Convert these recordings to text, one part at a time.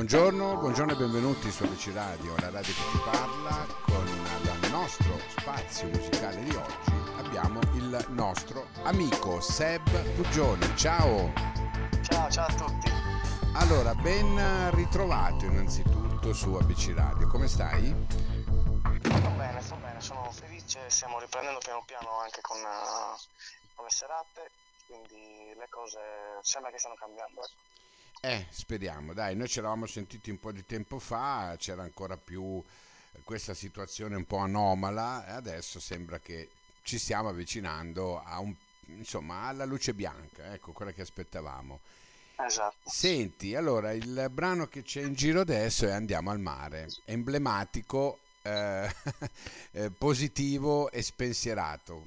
Buongiorno, buongiorno e benvenuti su ABC Radio, la radio che ti parla con il nostro spazio musicale di oggi. Abbiamo il nostro amico Seb Puggioni. Ciao! Ciao, ciao a tutti. Allora, ben ritrovato innanzitutto su ABC Radio. Come stai? Sto bene, sto bene, sono felice, stiamo riprendendo piano piano anche con, uh, con le serate, quindi le cose sembra che stiano cambiando. Ecco. Eh, speriamo, dai, noi ci eravamo sentiti un po' di tempo fa, c'era ancora più questa situazione un po' anomala e adesso sembra che ci stiamo avvicinando a un, insomma, alla luce bianca, ecco, quella che aspettavamo. Esatto. Senti, allora il brano che c'è in giro adesso è Andiamo al mare, emblematico, eh, eh, positivo e spensierato.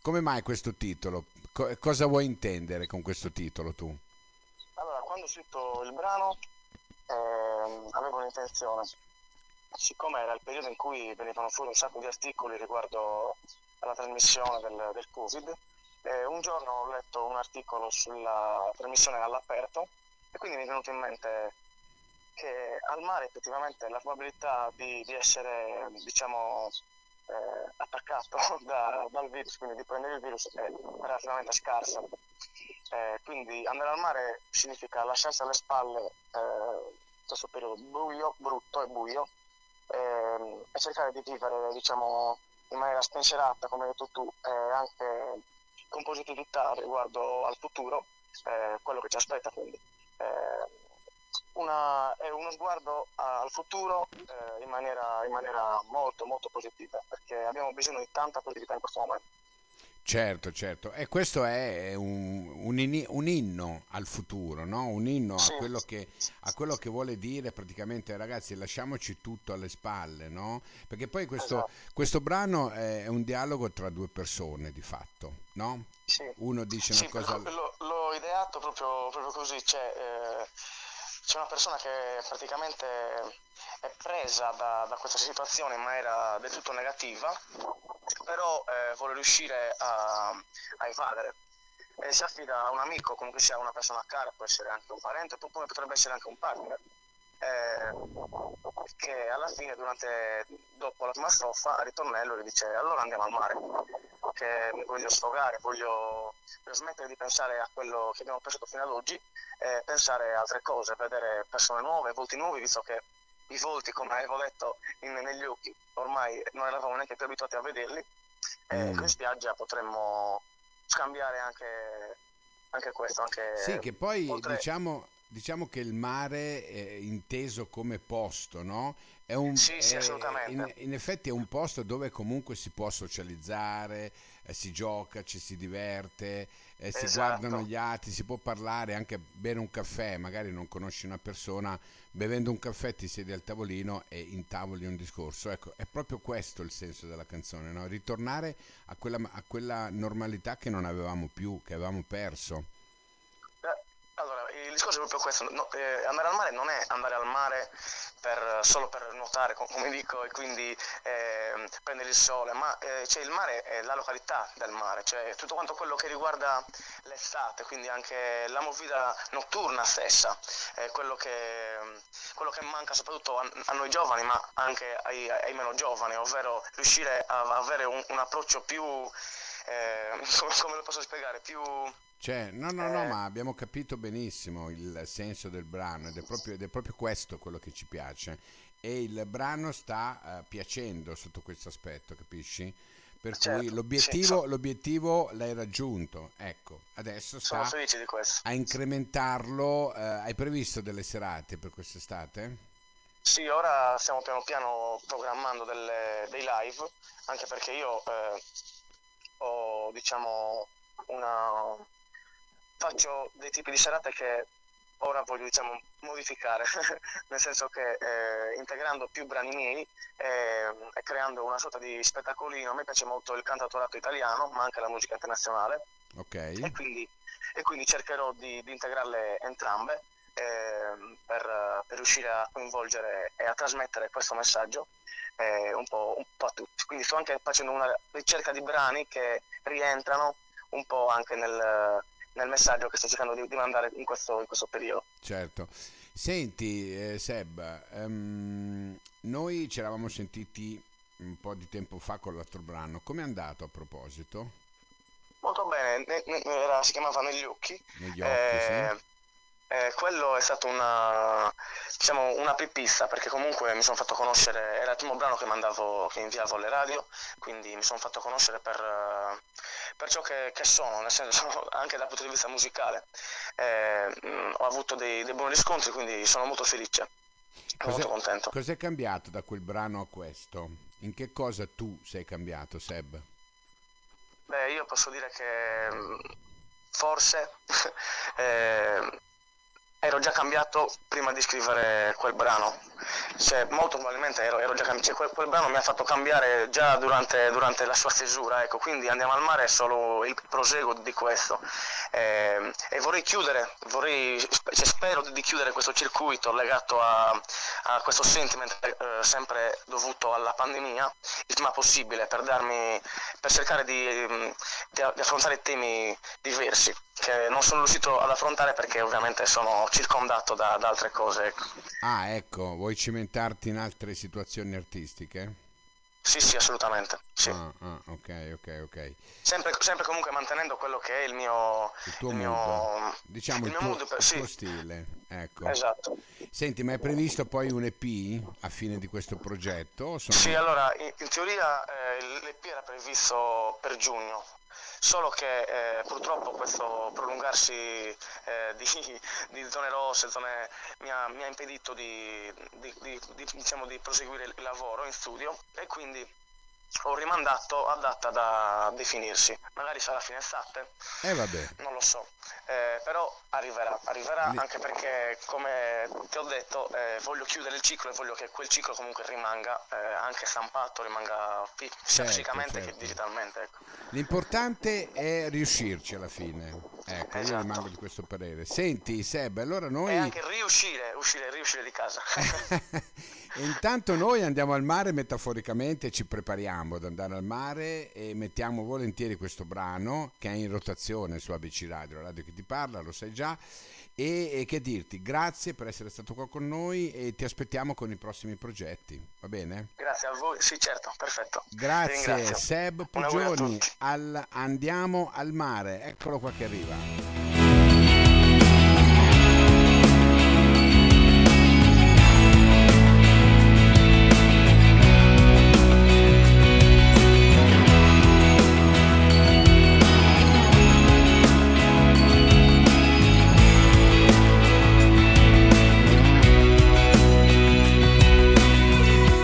Come mai questo titolo? Co- cosa vuoi intendere con questo titolo tu? Quando ho scritto il brano eh, avevo un'intenzione, siccome era il periodo in cui venivano fuori un sacco di articoli riguardo alla trasmissione del, del Covid, eh, un giorno ho letto un articolo sulla trasmissione all'aperto e quindi mi è venuto in mente che al mare effettivamente la probabilità di, di essere diciamo eh, attaccato da, dal virus, quindi di prendere il virus è relativamente scarsa. Eh, quindi andare al mare significa lasciarsi alle spalle eh, questo periodo buio, brutto e buio eh, e cercare di vivere diciamo, in maniera spensierata, come hai detto tu, e anche con positività riguardo al futuro, eh, quello che ci aspetta. Quindi. Eh, una, è uno sguardo al futuro eh, in, maniera, in maniera molto molto positiva perché abbiamo bisogno di tanta positività in questo momento. Certo, certo, e questo è un, un, un inno al futuro, no? un inno a quello, che, a quello, che, vuole dire praticamente ragazzi lasciamoci tutto alle spalle, no? perché poi questo, esatto. questo, brano è un dialogo tra due persone di fatto, no? Sì. uno dice sì, una cosa... L'ho, l'ho ideato proprio, proprio così, cioè, eh, c'è una persona che praticamente è presa da, da questa situazione in maniera del tutto negativa però eh, vuole riuscire a, a evadere. E si affida a un amico, comunque sia una persona cara, può essere anche un parente, oppure potrebbe essere anche un partner, eh, che alla fine, durante, dopo la prima strofa, a ritornello gli dice allora andiamo al mare, che voglio sfogare, voglio, voglio smettere di pensare a quello che abbiamo pensato fino ad oggi e pensare a altre cose, vedere persone nuove, volti nuovi, visto che i volti, come avevo detto, in, negli occhi ormai non eravamo neanche più abituati a vederli e mm. in spiaggia potremmo scambiare anche, anche questo. Anche sì, che poi oltre... diciamo, diciamo che il mare è inteso come posto, no? È un, sì, sì, assolutamente. In, in, effetti è un posto dove comunque si può socializzare, eh, si gioca, ci si diverte, eh, esatto. si guardano gli altri, si può parlare, anche bere un caffè, magari non conosci una persona, bevendo un caffè ti siedi al tavolino e intavoli un discorso. Ecco, è proprio questo il senso della canzone, no? ritornare a quella, a quella normalità che non avevamo più, che avevamo perso. Eh, il discorso è proprio questo, no, eh, andare al mare non è andare al mare per, solo per nuotare, come dico, e quindi eh, prendere il sole, ma eh, cioè il mare è la località del mare, cioè tutto quanto quello che riguarda l'estate, quindi anche la movida notturna stessa, è quello che, quello che manca soprattutto a, a, noi giovani, ma anche ai, ai, meno giovani, ovvero riuscire a avere un, un approccio più, eh, come, come lo posso spiegare, più cioè, no, no, no, eh. ma abbiamo capito benissimo il senso del brano ed è proprio, ed è proprio questo quello che ci piace. E il brano sta uh, piacendo sotto questo aspetto, capisci? Per certo, cui l'obiettivo, sì, l'obiettivo, l'hai raggiunto, ecco, adesso sta a incrementarlo. Uh, hai previsto delle serate per quest'estate? Sì, ora stiamo piano piano programmando delle, dei live, anche perché io eh, ho diciamo una, faccio dei tipi di serate che ora voglio diciamo, modificare, nel senso che eh, integrando più brani miei eh, e creando una sorta di spettacolino, a me piace molto il cantautorato italiano, ma anche la musica internazionale. Okay. E, quindi, e, quindi, cercherò di, di integrarle entrambe eh, per, per, riuscire a coinvolgere e a trasmettere questo messaggio eh, un po', un po' a tutti. Quindi sto anche facendo una ricerca di brani che rientrano un po' anche nel, nel messaggio che sto cercando di, di mandare in questo, in questo, periodo. Certo. Senti, eh, Seb, um, noi ci eravamo sentiti un po' di tempo fa con l'altro brano. Com'è andato a proposito? Molto bene, ne, ne, era, si chiamava Negli occhi. Negli occhi, eh, sì eh, quello è stato una, diciamo, una pepista perché comunque mi sono fatto conoscere, era il primo brano che mandavo, che inviavo alle radio, quindi mi sono fatto conoscere per, per ciò che, che, sono, nel senso anche dal punto di vista musicale. Eh, ho avuto dei, dei, buoni riscontri, quindi sono molto felice, cos'è, molto contento. Cos'è cambiato da quel brano a questo? In che cosa tu sei cambiato, Seb? Beh, io posso dire che forse eh, ero già cambiato prima di scrivere quel brano, cioè, molto probabilmente ero, ero già cambiato, cioè, quel, quel, brano mi ha fatto cambiare già durante, durante, la sua stesura, ecco, quindi Andiamo al mare è solo il proseguo di questo. Eh, e vorrei chiudere, vorrei, cioè, spero di chiudere questo circuito legato a, a questo sentiment eh, sempre dovuto alla pandemia il prima possibile per, darmi, per cercare di, di, di affrontare temi diversi che non sono riuscito ad affrontare perché ovviamente sono circondato da, da altre cose. Ah, ecco, vuoi cimentarti in altre situazioni artistiche? Sì, sì, assolutamente. Sì. Ah, ah, ok, ok, ok. Sempre, sempre, comunque mantenendo quello che è il mio... Il tuo il mood. Diciamo il, il, tuo, mood, il sì. tuo, stile. Ecco. Esatto. Senti, ma è previsto poi un EP a fine di questo progetto? Sono... Sì, allora, in, in teoria eh, l'EP era previsto per giugno, solo che eh, purtroppo questo prolungarsi eh, di, di, zone rosse zone, mi, ha, mi, ha, impedito di, di, diciamo, di proseguire il lavoro in studio e quindi ho rimandato a data da definirsi. Magari sarà fine estate. Eh vabbè. Non lo so. Però arriverà, arriverà anche perché come ti ho detto eh, voglio chiudere il ciclo e voglio che quel ciclo comunque rimanga eh, anche stampato, rimanga sia certo, fisicamente certo. che digitalmente. Ecco. L'importante è riuscirci alla fine. Ecco, esatto. io rimango di questo parere. Senti Seb, allora noi... E anche riuscire, uscire, riuscire di casa. Intanto noi andiamo al mare metaforicamente, ci prepariamo ad andare al mare e mettiamo volentieri questo brano che è in rotazione su ABC Radio, la radio che ti parla, lo sai già. E, e, che dirti, grazie per essere stato qua con noi e ti aspettiamo con i prossimi progetti, va bene? Grazie a voi, sì certo, perfetto. Grazie Seb Pugioni, al, andiamo al mare, eccolo qua che arriva.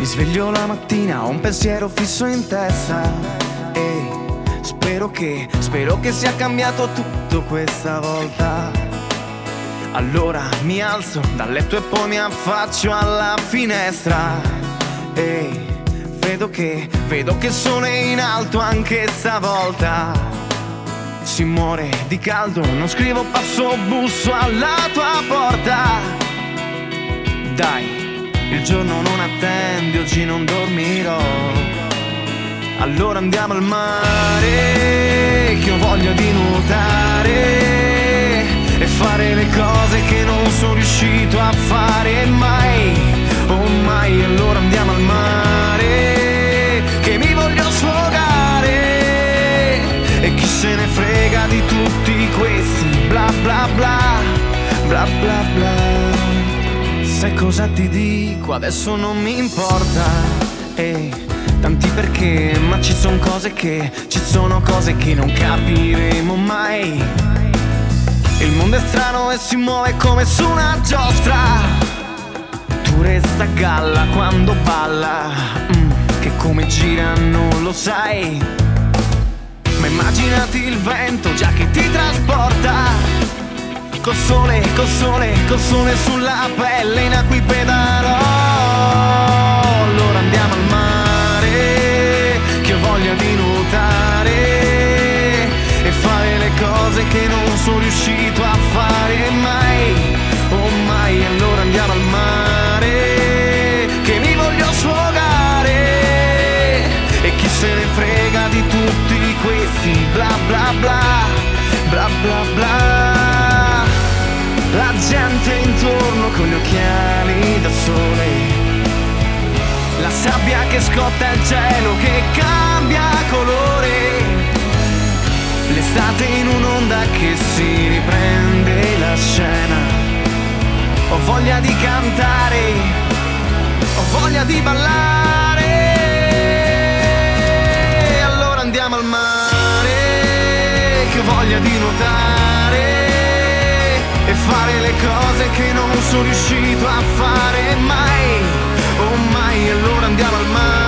Sveglio la mattina, ho un pensiero fisso in testa e spero che, spero che sia cambiato tutto questa volta. Allora mi alzo dal letto e poi mi affaccio alla finestra e vedo che, vedo che è in alto anche stavolta. Si muore di caldo, non scrivo, passo, busso alla tua porta. Dai, il giorno non attende, oggi non dormirò. Allora andiamo al mare, che ho voglia di nuotare e fare le cose che non sono riuscito a fare mai. Oh mai, allora andiamo al mare, che mi voglio sfogare. E chi se ne frega di tutti questi bla bla, bla bla bla. Sai cosa ti dico? Adesso non mi importa. Ehi, tanti perché, ma ci sono cose che, ci sono cose che non capiremo mai. Il mondo è strano e si muove come su una giostra. Tu resta a galla quando balla, mm, che come gira non lo sai. Ma immaginati il vento già che ti trasporta Col sole, col sole, col sole sulla pelle questi bla bla bla bla bla bla. La gente intorno con gli occhiali da sole. La sabbia che scotta il cielo che cambia colore. L'estate in un'onda che si riprende la scena. Ho voglia di cantare ho voglia di ballare. Voglia di nuotare e fare le cose che non sono riuscito a fare mai, oh mai, allora andiamo al mare